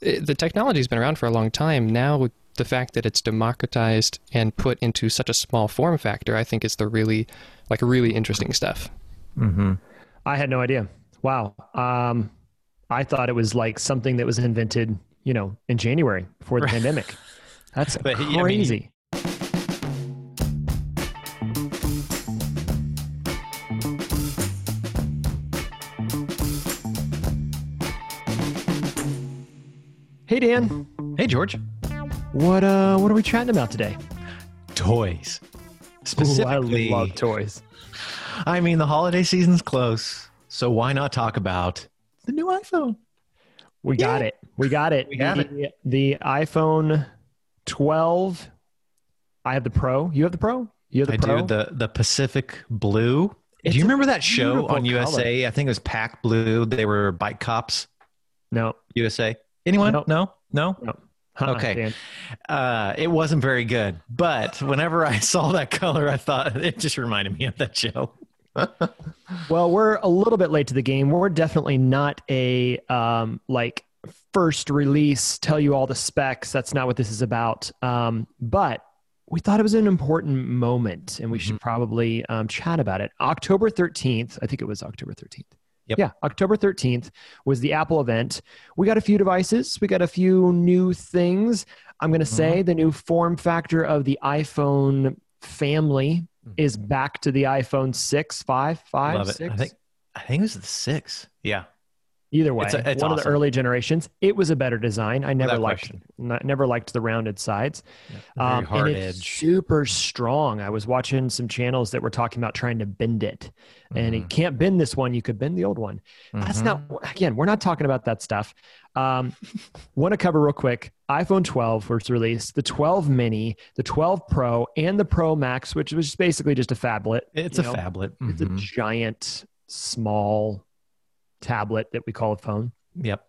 it, the technology's been around for a long time. Now, the fact that it's democratized and put into such a small form factor, I think is the really, like, really interesting stuff. Mm-hmm. I had no idea. Wow. Um, I thought it was like something that was invented, you know, in January before the pandemic. That's But he- I mean, Hey Dan, Hey, George. what uh what are we chatting about today? Toys. Ooh, Specifically, I love toys. I mean, the holiday season's close, so why not talk about the new iPhone? We got it. We got it. We got the, The iPhone 12. I have the Pro. You have the Pro? You have the I Pro? do the the Pacific Blue. It's do you remember that show on USA? I think it was Pack Blue. They were bike cops. no. USA. Anyone? Nope. No. No. Uh-uh, Okay. Uh, it wasn't very good. But whenever I saw that color, I thought it just reminded me of that show. Well, we're a little bit late to the game. We're definitely not a um, like first release, tell you all the specs. That's not what this is about. Um, but we thought it was an important moment and we Mm-hmm. should probably um, chat about it. October 13th, I think it was October 13th. Yep. Yeah, October 13th was the Apple event. We got a few devices, we got a few new things. I'm going to say mm-hmm. the new form factor of the iPhone family is mm-hmm. back to the iPhone 6, 5, 5, Love it. I think I think it was the six. Yeah. Either way, It's a- it's one of the early generations. It was a better design. I never liked, question. n- never liked the rounded sides. Very Um, hard and it's edge. super strong. I was watching some channels that were talking about trying to bend it, and Mm-hmm. you can't bend this one. You could bend the old one. That's not. Again, we're not talking about that stuff. Um, Want to cover real quick? iPhone 12 was released. The 12 Mini, the 12 Pro, and the Pro Max, which was basically just a phablet. It's a know? phablet. It's a Mhm. giant, small tablet that we call a phone. Yep.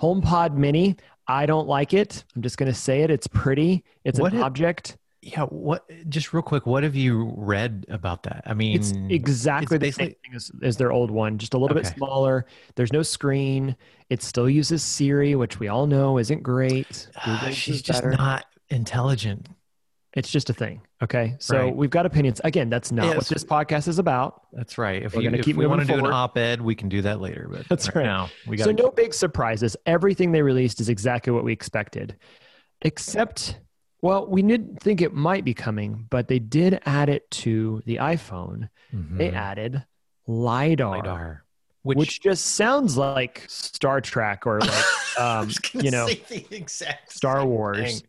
HomePod Mini, I don't like it. I'm just going to say it. It's pretty. It's What an it- object. Yeah. What? Just real quick. What have you read about that? I mean, It's exactly the same thing as, as their old one, just a little bit smaller. There's no screen. It still uses Siri, which we all know isn't great. Uh, Google's she's just better. not intelligent. It's just a thing. Okay. So Right. we've got opinions. Again, that's not what this podcast is about. That's right. If, We're you, gonna if keep we want to do an op-ed, we can do that later. But That's right. now we got So no big surprises. Everything they released is exactly what we expected, except, well, we didn't think it might be coming, but they did add it to the iPhone. They added LiDAR, Mm-hmm. lidar, which, just sounds like Star Trek or like, um, you know, the exact Star Wars. thing.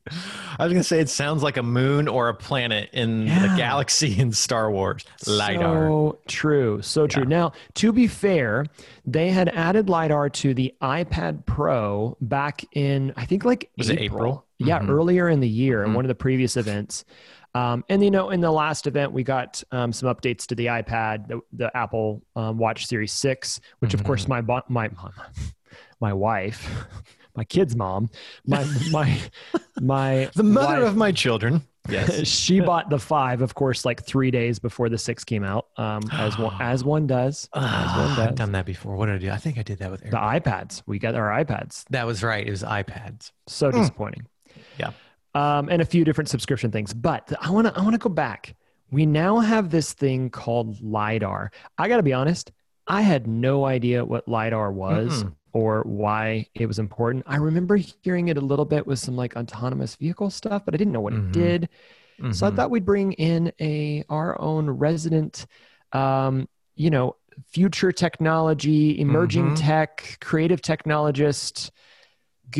I was gonna say it sounds like a moon or a planet in the galaxy in Star Wars. Lidar. So true. So true. Now, to be fair, they had added LiDAR to the iPad Pro back in, I think, like Was it April? Yeah, Mhm. earlier in the year in Mhm. one of the previous events. Um, and, you know, in the last event, we got um, some updates to the iPad, the, the Apple um, Watch Series 6, which, of Mm-hmm. course, my, bo- my, my wife, my kid's mom, my, my, my, the mother wife- of my children. Yes. she bought the five, of course, like three days before the six came out, um, as one as one does. as one Ah, does. I've done that before. What did I do? I think I did that with. The iPads, we got our iPads. that was right. It was iPads. So disappointing. Yeah. Um, and a few different subscription things, but I want to I want to go back. We now have this thing called lidar. I got to be honest. I had no idea what lidar was Mm-mm. or why it was important. I remember hearing it a little bit with some like autonomous vehicle stuff, but I didn't know what Mhm. it did. So I Mhm. thought we'd bring in a our own resident, um, you know, future technology, emerging Mhm. tech, creative technologist,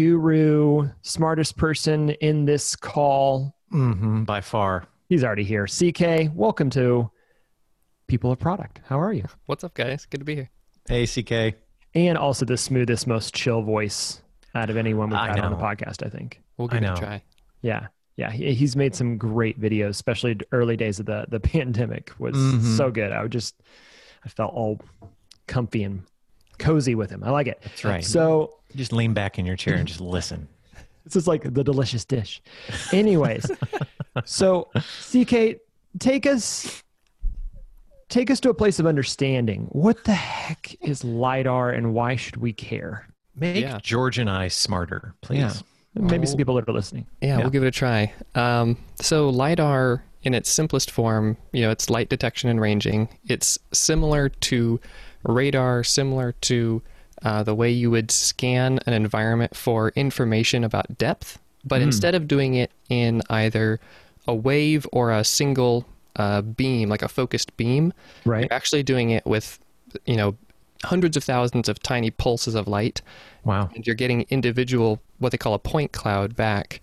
guru, smartest person in this call. Mhm, by far. He's already here. CK, welcome to People of Product. How are you? What's up, guys? Good to be here. Hey, CK. And also the smoothest, most chill voice out of anyone we've I had on the podcast. I think. We'll I give it know. a try. Yeah. Yeah, he, he's made some great videos, especially early days of the the pandemic was Mhm. so good. I would just I felt all comfy and cozy with him. I like it. That's right. So Just lean back in your chair and just listen. this is like the delicious dish. Anyways, so CK, take us take us to a place of understanding. What the heck is lidar, and why should we care? Make Yeah. George and I smarter, please. Yeah. Maybe some people that are listening. Yeah, Yeah. we'll give it a try. Um, so lidar, in its simplest form, you know, it's light detection and ranging. It's similar to radar, similar to uh, the way you would scan an environment for information about depth, but instead of doing it in either a wave or a single uh, beam, like a focused beam, Right. you're actually doing it with, you know, hundreds of thousands of tiny pulses of light Wow. and you're getting individual what they call a point cloud back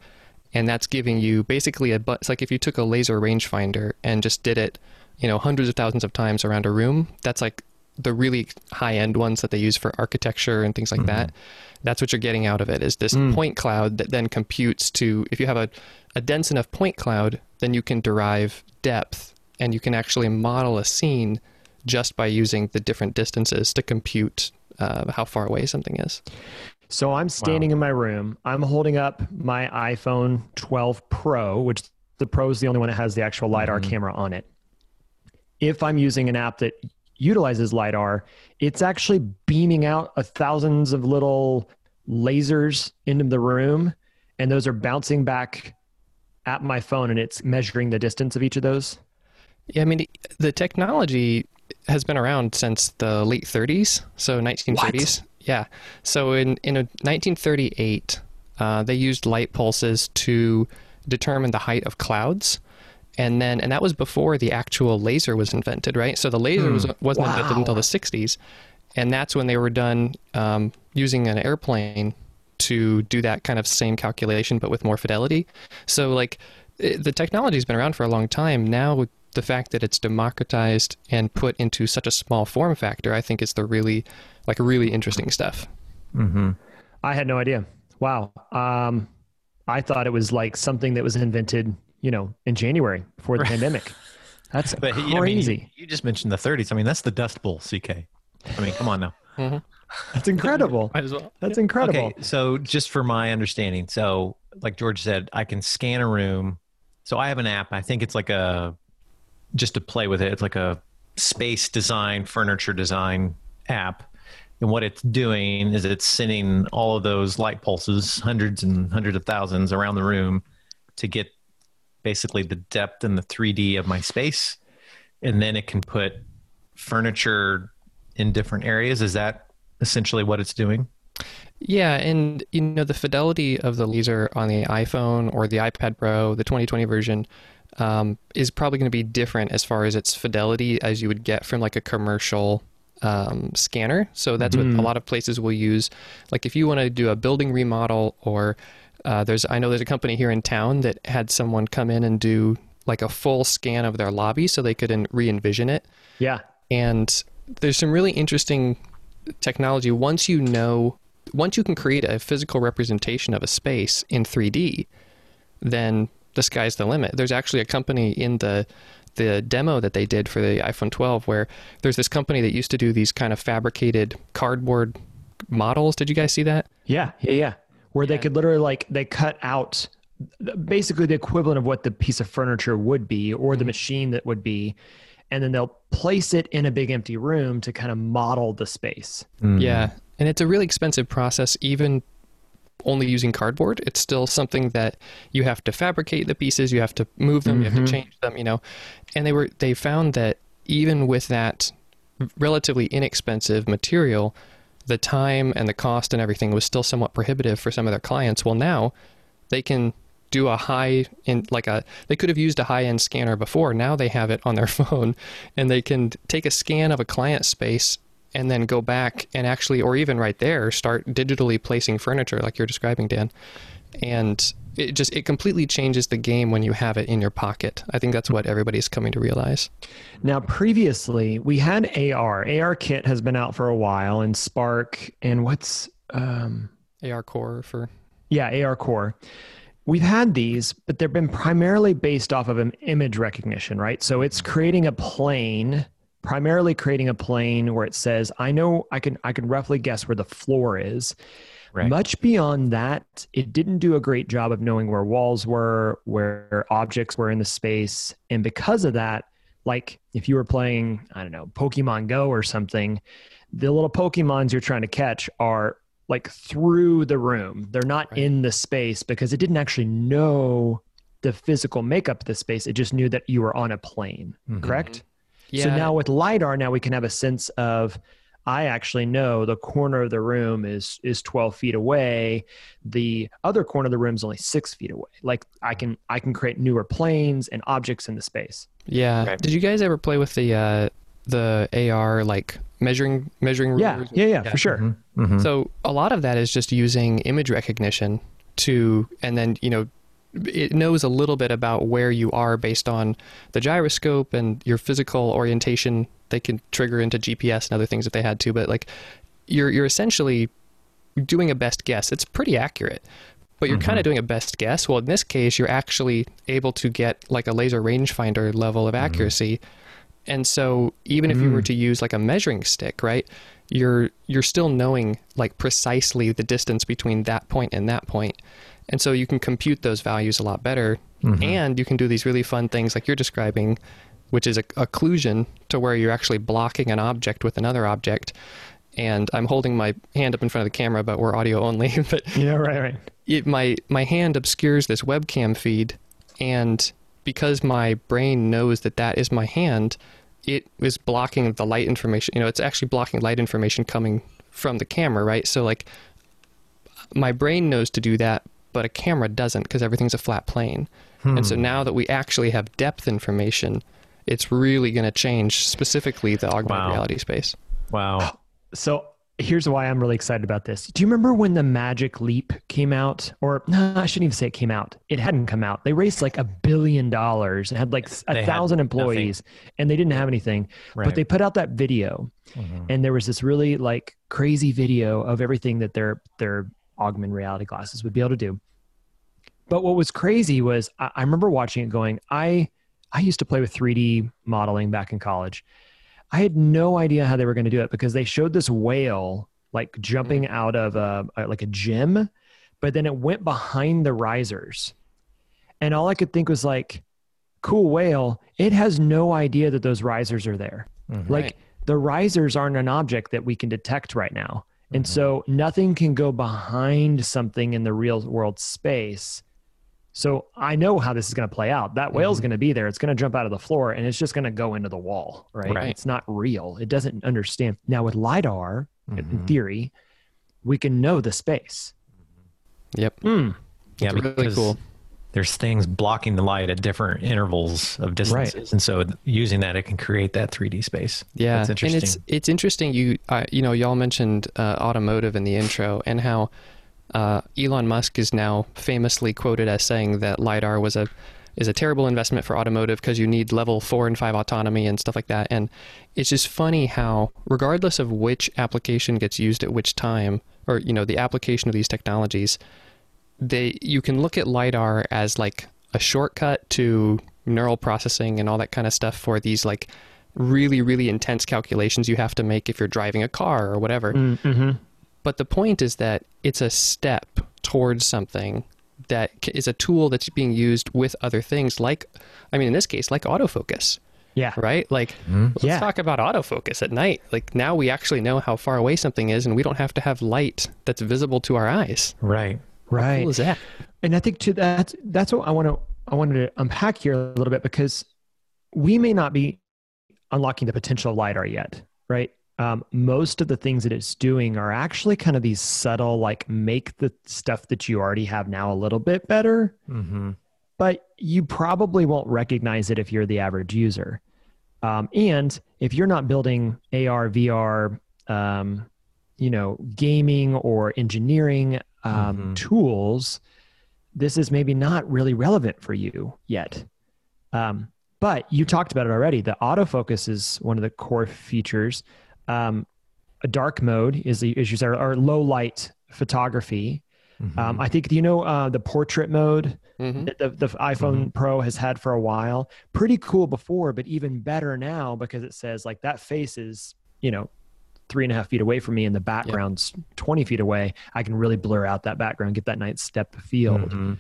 and that's giving you basically a but it's like if you took a laser rangefinder and just did it you know hundreds of thousands of times around a room that's like the really high end ones that they use for architecture and things like mm-hmm. that that's what you're getting out of it is this mm. point cloud that then computes to if you have a, a dense enough point cloud then you can derive depth and you can actually model a scene just by using the different distances to compute uh, how far away something is. So I'm standing in my room. I'm holding up my iPhone 12 Pro, which the Pro is the only one that has the actual LiDAR mm-hmm. camera on it. If I'm using an app that utilizes LiDAR, it's actually beaming out a thousands of little lasers into the room, and those are bouncing back at my phone, and it's measuring the distance of each of those. Yeah, I mean, the technology has been around since the late 30s, so 1930s. Yeah. So in in a 1938, uh, they used light pulses to determine the height of clouds, and then and that was before the actual laser was invented, right? So the laser was, wasn't invented until the 60s, and that's when they were done um, using an airplane to do that kind of same calculation, but with more fidelity. So like it, the technology's been around for a long time. Now the fact that it's democratized and put into such a small form factor, I think is the really like really interesting stuff. I had no idea. Wow. Um, I thought it was like something that was invented, you know, in January before the pandemic. That's But crazy. I mean, you, you just mentioned the 30s. I mean, that's the Dust Bowl, CK. I mean, come on now. Mm-hmm. That's incredible. Might as well. That's incredible. Okay, so just for my understanding, so like George said, I can scan a room. So I have an app. I think it's like a just to play with it. It's like a space design, furniture design app. And what it's doing is it's sending all of those light pulses, hundreds and hundreds of thousands around the room to get basically the depth and the 3D of my space. And then it can put furniture in different areas. Is that essentially what it's doing? Yeah, and you know the fidelity of the laser on the iPhone or the iPad Pro, the 2020 version, um, is probably going to be different as far as its fidelity as you would get from like a commercial um, scanner. So that's what a lot of places will use. Like if you want to do a building remodel, or uh, there's I know there's a company here in town that had someone come in and do like a full scan of their lobby so they could en- re-envision it Yeah. and there's some really interesting technology once you know once you can create a physical representation of a space in 3D then the sky's the limit there's actually a company in the the demo that they did for the iPhone 12 where there's this company that used to do these kind of fabricated cardboard models did you guys see that Yeah. Yeah. Yeah. Where they could literally like they cut out basically the equivalent of what the piece of furniture would be or the mm-hmm. machine that would be. And then they'll place it in a big empty room to kind of model the space. Mm. Yeah, and it's a really expensive process, even only using cardboard. It's still something that you have to fabricate the pieces, you have to move them, you have to mm-hmm. change them, you know. And they were they found that even with that relatively inexpensive material, the time and the cost and everything was still somewhat prohibitive for some of their clients. Well, now they can do a high in like a they could have used a high end scanner before now they have it on their phone and they can take a scan of a client space and then go back and actually or even right there start digitally placing furniture like you're describing dan and it just it completely changes the game when you have it in your pocket i think that's what everybody's coming to realize Now, previously we had AR. AR Kit has been out for a while, and Spark, and what's um, ar core for yeah, AR Core. We've had these, but they've been primarily based off of an image recognition, right? So it's creating a plane, primarily creating a plane where it says, "I know I can I can roughly guess where the floor is." Right. Much beyond that, it didn't do a great job of knowing where walls were, where objects were in the space. And because of that, like if you were playing, I don't know, Pokemon Go or something, the little Pokemons you're trying to catch are like through the room. They're not Right. in the space because it didn't actually know the physical makeup of the space. It just knew that you were on a plane, Mhm. correct? Yeah. So now with lidar, now we can have a sense of I actually know the corner of the room is is 12 feet away. The other corner of the room is only six feet away. Like I can I can create newer planes and objects in the space. yeah. Right. Did you guys ever play with the uh, the AR like measuring measuring Yeah, rulers? yeah, yeah, Yeah. for sure. Mhm. Mhm. So a lot of that is just using image recognition to, and then you know, it knows a little bit about where you are based on the gyroscope and your physical orientation. They can trigger into GPS and other things if they had to, but like you're you're essentially doing a best guess. It's pretty accurate. But you're kind of mm-hmm. doing a best guess. Well, in this case, you're actually able to get like a laser rangefinder level of mm-hmm. accuracy. And so even if you were mm. to use like a measuring stick, right? You're you're still knowing like precisely the distance between that point and that point. And so you can compute those values a lot better. Mm-hmm. And you can do these really fun things like you're describing, which is a occlusion to where you're actually blocking an object with another object. And I'm holding my hand up in front of the camera, but we're audio only. but Yeah, right, right. it, my my hand obscures this webcam feed, and because my brain knows that that is my hand, it is blocking the light information. You know, it's actually blocking light information coming from the camera, right? So like, my brain knows to do that, but a camera doesn't because everything's a flat plane. And so now that we actually have depth information, it's really going to change specifically the augmented Wow. reality space. Wow. So here's why I'm really excited about this. Do you remember when the Magic Leap came out? Or no, I shouldn't even say it came out. It hadn't come out. They raised like a billion dollars and had like a had thousand nothing. employees, and they didn't have anything. Right. But they put out that video, Mhm. and there was this really like crazy video of everything that their their augmented reality glasses would be able to do. But what was crazy was I, I remember watching it going, I I used to play with 3D modeling back in college. I had no idea how they were going to do it because they showed this whale like jumping out of a, like a gym, but then it went behind the risers. And all I could think was like, cool whale, it has no idea that those risers are there. Mhm. Like Right. the risers aren't an object that we can detect right now. And so nothing can go behind something in the real world space. So I know how this is going to play out. That whale's going to be there. It's going to jump out of the floor and it's just going to go into the wall, right? Right. It's not real. It doesn't understand. Now with LiDAR, in Mhm. theory, we can know the space. Yep. Mm, Yeah, really because cool. There's things blocking the light at different intervals of distances, and so using that, it can create that 3D space. Yeah, That's interesting. and it's it's interesting. You uh, you know y'all mentioned uh, automotive in the intro and how uh, Elon Musk is now famously quoted as saying that lidar was a is a terrible investment for automotive because you need level four and five autonomy and stuff like that. And it's just funny how regardless of which application gets used at which time, or you know the application of these technologies, they you can look at lidar as like a shortcut to neural processing and all that kind of stuff for these like really really intense calculations you have to make if you're driving a car or whatever mm, mhm. but the point is that it's a step towards something that is a tool that's being used with other things like i mean in this case like autofocus Yeah. right like Mhm. let's Yeah. talk about autofocus at night like now we actually know how far away something is and we don't have to have light that's visible to our eyes right. How Right. cool is that And I think to that that's what I want to I wanted to unpack here a little bit because we may not be unlocking the potential of lidar yet, right? Um, most of the things that it's doing are actually kind of these subtle, like make the stuff that you already have now a little bit better, hmm but you probably won't recognize it if you're the average user. Um, and if you're not building AR, VR, um, you know, gaming or engineering um, Mhm. tools, this is maybe not really relevant for you yet. Um, but you talked about it already. The autofocus is one of the core features. Um, a dark mode is the issues are, or low light photography. Mm-hmm. Um, I think, do you know uh, the portrait mode hmm that the, the iPhone Pro has had for a while? Pretty cool before, but even better now because it says like that face is, you know, three and a half feet away from me and the background's 20 feet away. I can really blur out that background, get that night step field. Mhm.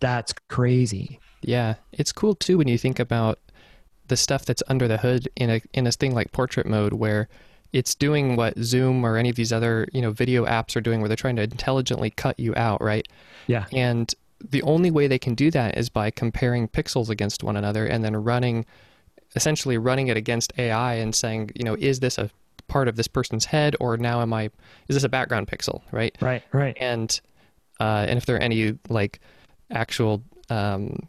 That's crazy. Yeah, it's cool too when you think about the stuff that's under the hood in a in a thing like portrait mode, where it's doing what Zoom or any of these other you know video apps are doing, where they're trying to intelligently cut you out, right? Yeah. And the only way they can do that is by comparing pixels against one another and then running, essentially running it against AI and saying, you know, is this a part of this person's head or now am I, is this a background pixel, right? Right, right. And uh, and if there are any like actual um,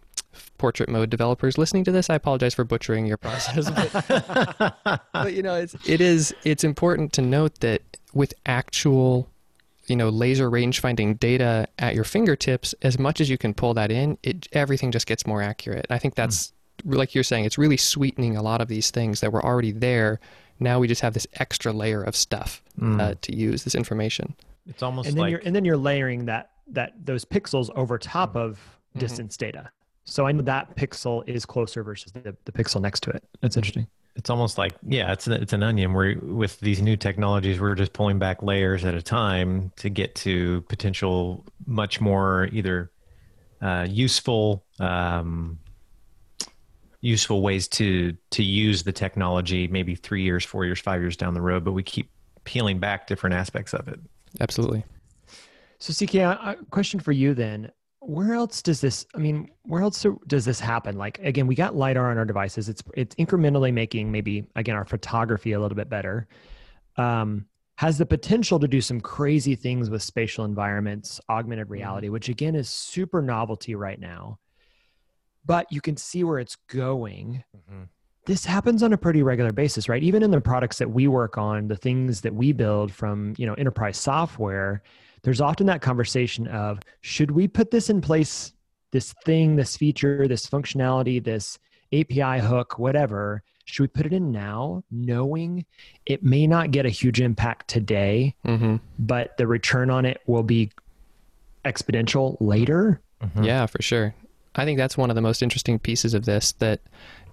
portrait mode developers listening to this, I apologize for butchering your process. But, but you know, it's it is it's important to note that with actual you know laser range finding data at your fingertips as much as you can pull that in it everything just gets more accurate i think that's mm. like you're saying it's really sweetening a lot of these things that were already there now we just have this extra layer of stuff mm. uh, to use this information it's almost and then like you're and then you're layering that that those pixels over top mm. of mm-hmm. distance data so i know that pixel is closer versus the, the pixel next to it that's interesting it's almost like yeah it's it's an onion where with these new technologies we're just pulling back layers at a time to get to potential much more either uh, useful um, useful ways to to use the technology maybe three years four years five years down the road but we keep peeling back different aspects of it. Absolutely. So ck a question for you then. Where else does this i mean where else does this happen? Like again we got lidar on our devices. It's it's incrementally making maybe again our photography a little bit better. Um, has the potential to do some crazy things with spatial environments augmented mm-hmm. reality which again is super novelty right now but you can see where it's going mm-hmm. this happens on a pretty regular basis right even in the products that we work on the things that we build from you know enterprise software there's often that conversation of should we put this in place, this thing, this feature, this functionality, this API hook, whatever, should we put it in now, knowing it may not get a huge impact today, mm-hmm. but the return on it will be exponential later? Mm-hmm. Yeah, for sure. I think that's one of the most interesting pieces of this that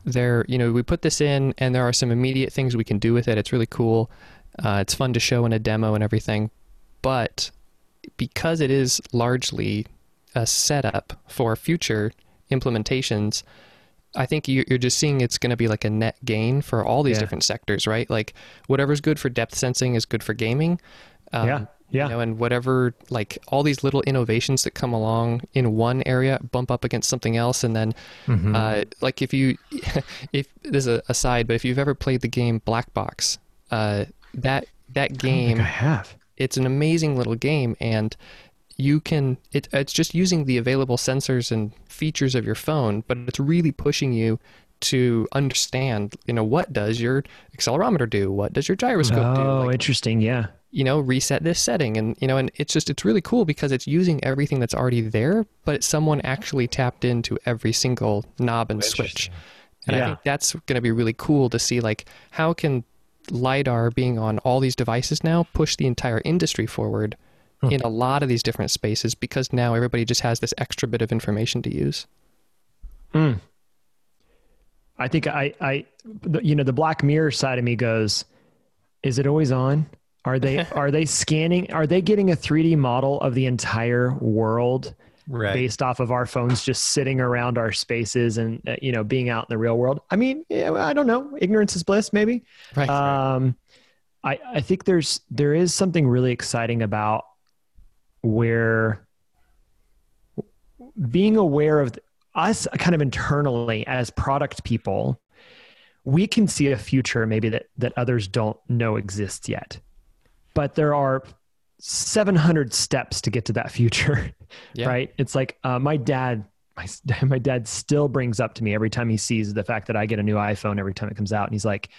there, you know, we put this in and there are some immediate things we can do with it. It's really cool. Uh, it's fun to show in a demo and everything. But because it is largely a setup for future implementations, I think you're just seeing it's going to be like a net gain for all these yeah. different sectors, right? Like whatever's good for depth sensing is good for gaming. Um, yeah. Yeah. You know, and whatever, like all these little innovations that come along in one area bump up against something else. And then, mm-hmm. uh, like if you, if there's a aside, but if you've ever played the game Black Box, uh, that, that game. I, I have it's an amazing little game and you can it, it's just using the available sensors and features of your phone but it's really pushing you to understand you know what does your accelerometer do what does your gyroscope oh, do oh like, interesting yeah you know reset this setting and you know and it's just it's really cool because it's using everything that's already there but someone actually tapped into every single knob and switch and yeah. i think that's going to be really cool to see like how can lidar being on all these devices now push the entire industry forward hmm. in a lot of these different spaces because now everybody just has this extra bit of information to use. Hmm. I think I, I, you know, the Black Mirror side of me goes, is it always on? Are they, are they scanning? Are they getting a 3D model of the entire world right. based off of our phones just sitting around our spaces and uh, you know being out in the real world. I mean, yeah, I don't know. Ignorance is bliss, maybe. Right. Um, I I think there's there is something really exciting about where being aware of us kind of internally as product people we can see a future maybe that that others don't know exists yet but there are 700 steps to get to that future yeah. right it's like uh, my dad my, my dad still brings up to me every time he sees the fact that i get a new iphone every time it comes out and he's like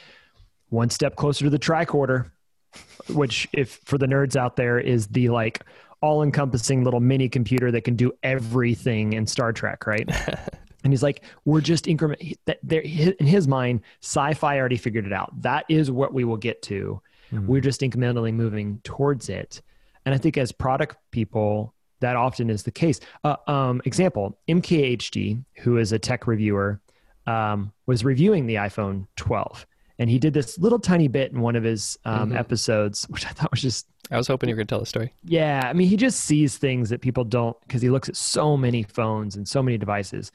one step closer to the tricorder which if for the nerds out there is the like all encompassing little mini computer that can do everything in star trek right and he's like we're just increment in his mind sci-fi already figured it out that is what we will get to mm-hmm. we're just incrementally moving towards it and I think as product people, that often is the case. Uh, um, example, MKBHD, who is a tech reviewer, um, was reviewing the iPhone 12. And he did this little tiny bit in one of his um, mm-hmm. episodes, which I thought was just. I was hoping you were going to tell the story. Yeah. I mean, he just sees things that people don't because he looks at so many phones and so many devices.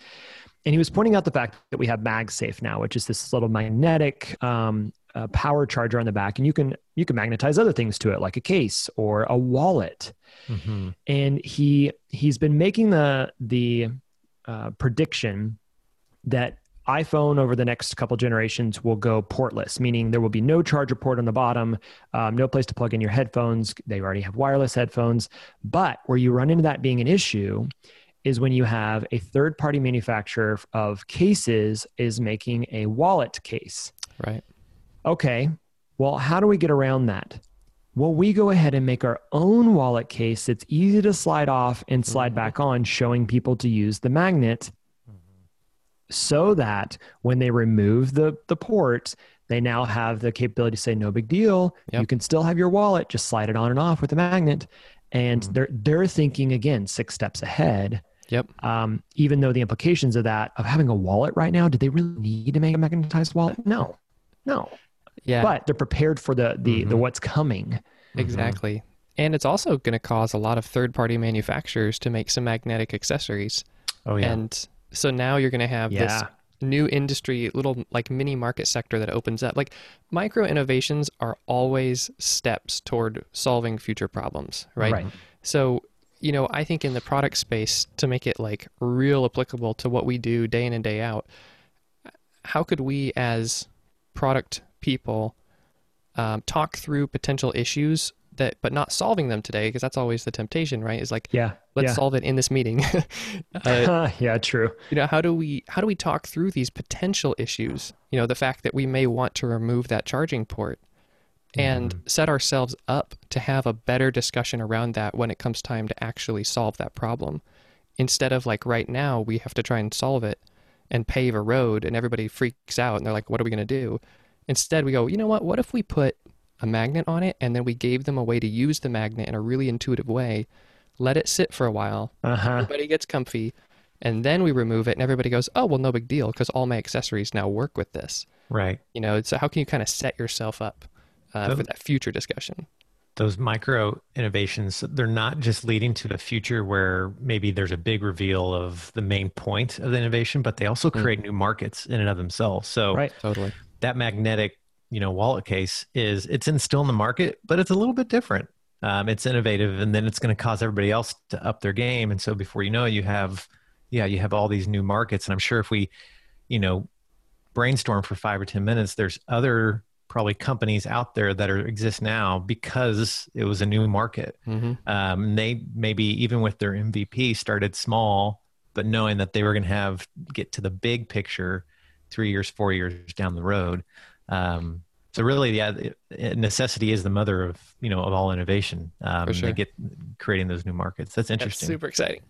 And he was pointing out the fact that we have MagSafe now, which is this little magnetic um, a power charger on the back, and you can you can magnetize other things to it, like a case or a wallet. Mm-hmm. And he he's been making the the uh, prediction that iPhone over the next couple generations will go portless, meaning there will be no charger port on the bottom, um, no place to plug in your headphones. They already have wireless headphones. But where you run into that being an issue is when you have a third party manufacturer of cases is making a wallet case. Right. Okay. Well, how do we get around that? Well, we go ahead and make our own wallet case that's easy to slide off and slide Mhm. back on, showing people to use the magnet so that when they remove the, the port, they now have the capability to say, no big deal. Yep. You can still have your wallet, just slide it on and off with the magnet. And Mhm. they're, they're thinking again, six steps ahead. Yep. Um, even though the implications of that, of having a wallet right now, did they really need to make a magnetized wallet? No, no. Yeah. But they're prepared for the, the, the Mhm. what's coming. Exactly. And it's also going to cause a lot of third party manufacturers to make some magnetic accessories. Oh yeah. And so now you're going to have this new industry, little like mini market sector that opens up. Like micro innovations are always steps toward solving future problems, right? Right. So, you know, I think in the product space to make it like real applicable to what we do day in and day out, how could we as product people um, talk through potential issues that, but not solving them today, because that's always the temptation, right? Is like, Yeah. let's yeah. solve it in this meeting. uh, yeah, true. you know how do we how do we talk through these potential issues you know the fact that we may want to remove that charging port and set ourselves up to have a better discussion around that when it comes time to actually solve that problem instead of like right now we have to try and solve it and pave a road and everybody freaks out and they're like what are we going to do instead we go you know what what if we put a magnet on it and then we gave them a way to use the magnet in a really intuitive way let it sit for a while Uh huh. everybody gets comfy and then we remove it and everybody goes oh well no big deal because all my accessories now work with this right. you know so how can you kind of set yourself up uh, for that future discussion those micro innovations they're not just leading to a future where maybe there's a big reveal of the main point of the innovation but they also Mm. create new markets in and of themselves so Right. totally that magnetic you know wallet case is it's in still in the market but it's a little bit different. Um, it's innovative and then it's going to cause everybody else to up their game. And so before you know it you have yeah you have all these new markets. And i'm sure if we you know brainstorm for five or ten minutes there's other probably companies out there that are exist now because it was a new market. Mm-hmm. um, and they maybe even with their mvp started small but knowing that they were going to have get to the big picture three years four years down the road um, so really yeah it- it- necessity is the mother of you know of all innovation um, For sure. they get creating those new markets that's that's interesting super exciting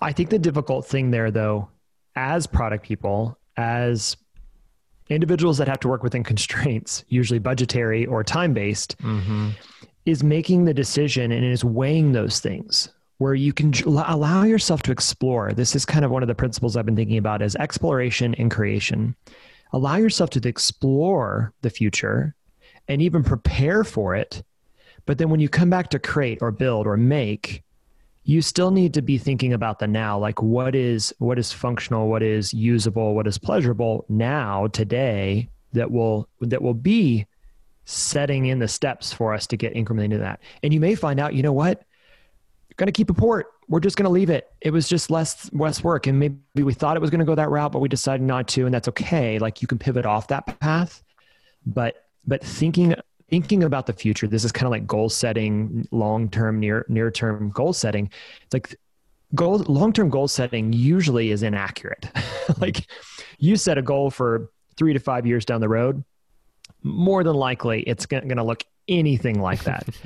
I think the difficult thing there, though, as product people, as individuals that have to work within constraints, usually budgetary or time based, mm-hmm. is making the decision and is weighing those things where you can j- allow yourself to explore. This is kind of one of the principles I've been thinking about as exploration and creation. Allow yourself to explore the future and even prepare for it. But then when you come back to create or build or make, you still need to be thinking about the now. Like what is what is functional? What is usable? What is pleasurable now today that will that will be setting in the steps for us to get incrementally into that? And you may find out you know what going to keep a port. We're just going to leave it. It was just less less work. And maybe we thought it was going to go that route but we decided not to and that's okay. Like you can pivot off that path. But but thinking thinking about the future this is kind of like goal setting long term near near term goal setting. It's like goal long term goal setting usually is inaccurate. Like you set a goal for 3 to 5 years down the road more than likely it's going to look anything like that.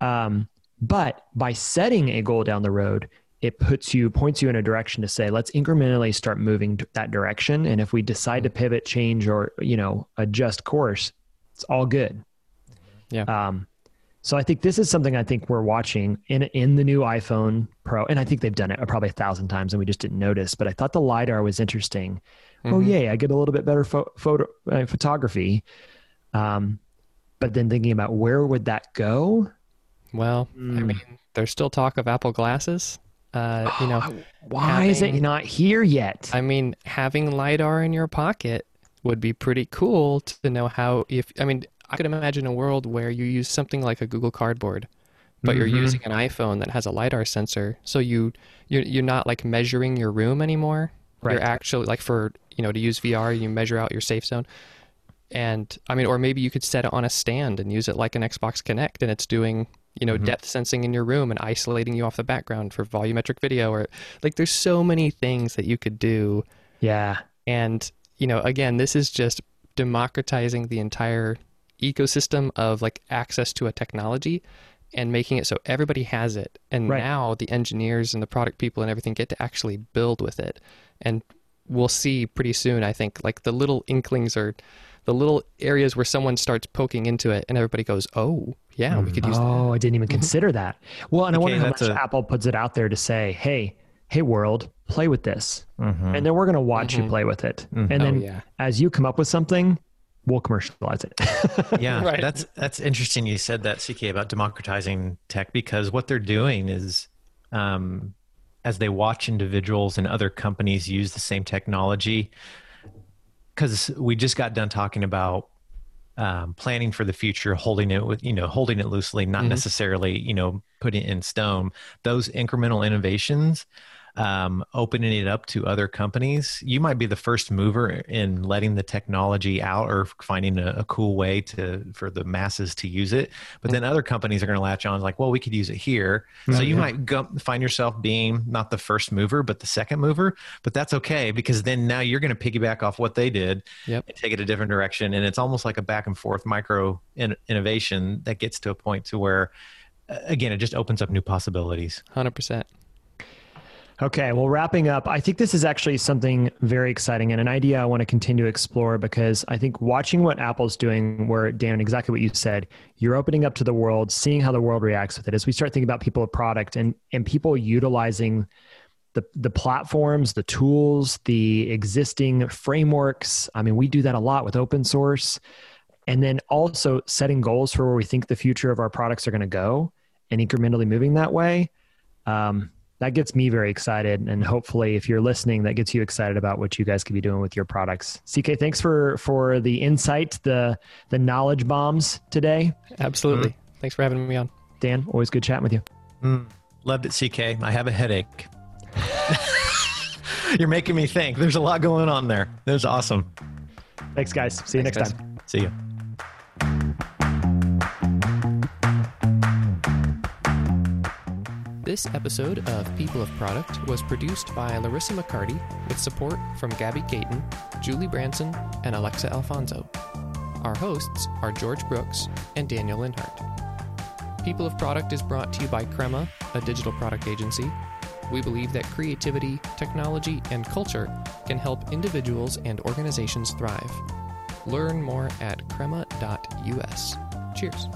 Um, but by setting a goal down the road it puts you points you in a direction to say let's incrementally start moving that direction and if we decide to pivot change or you know adjust course it's all good Yeah. um, so I think this is something I think we're watching in in the new iPhone Pro, and I think they've done it probably a thousand times, and we just didn't notice. But I thought the lidar was interesting. Oh Mhm. yay, I get a little bit better pho- photo uh, photography. Um, but then thinking about where would that go? Well i Mm. mean there's still talk of apple glasses uh, you know Why is it not here yet? I mean, having LiDAR in your pocket would be pretty cool to know how if I mean, I could imagine a world where you use something like a Google Cardboard, but you're Mhm. using an iPhone that has a lidar sensor, so you you're, you're not like measuring your room anymore. Right. You're actually like for you know to use VR, you measure out your safe zone, and I mean, or maybe you could set it on a stand and use it like an Xbox Kinect, and it's doing you know Mhm. depth sensing in your room and isolating you off the background for volumetric video, or like there's so many things that you could do Yeah. and, you know, again, this is just democratizing the entire ecosystem of like access to a technology and making it so everybody has it. And Right. now the engineers and the product people and everything get to actually build with it. And we'll see pretty soon, I think, like the little inklings or the little areas where someone starts poking into it and everybody goes, oh, yeah, we could use that. Oh, I didn't even consider that. Well, and I wonder how much a- Apple puts it out there to say, "Hey, hey, world, play with this," Mhm. and then we're going to watch you Mhm. play with it, Mhm. and Oh, then yeah. as you come up with something, we'll commercialize it. yeah Right. that's that's interesting you said that ck about democratizing tech because what they're doing is um, as they watch individuals and other companies use the same technology because we just got done talking about um, planning for the future holding it with you know holding it loosely not Mhm. necessarily you know putting it in stone those incremental innovations um, opening it up to other companies. You might be the first mover in letting the technology out or finding a, a cool way to for the masses to use it. But then other companies are going to latch on, like, well, we could use it here. So you might go, find yourself being not the first mover, but the second mover. But that's okay because then now you're going to piggyback off what they did Yep. and take it a different direction. And it's almost like a back and forth micro in, innovation that gets to a point to where, uh, again, it just opens up new possibilities. 100%. Okay, well, wrapping up, I think this is actually something very exciting and an idea I want to continue to explore because I think watching what Apple's doing, where Dan, exactly what you said, you're opening up to the world, seeing how the world reacts with it. As we start thinking about people of product and and people utilizing the the platforms, the tools, the existing frameworks. I mean, we do that a lot with open source, and then also setting goals for where we think the future of our products are going to go, and incrementally moving that way. Um, that gets me very excited and hopefully if you're listening that gets you excited about what you guys could be doing with your products ck thanks for for the insight the the knowledge bombs today Absolutely. Thanks for having me on. dan always good chatting with you Mm, loved it, CK. I have a headache. You're making me think. There's a lot going on there. That was awesome. thanks guys see you Thanks, next guys. time See you. This episode of People of Product was produced by Larissa McCarty with support from Gabby Caton, Julie Branson, and Alexa Alfonso. Our hosts are George Brooks and Daniel Linhart. People of Product is brought to you by Crema, a digital product agency. We believe that creativity, technology, and culture can help individuals and organizations thrive. Learn more at crema.us. Cheers.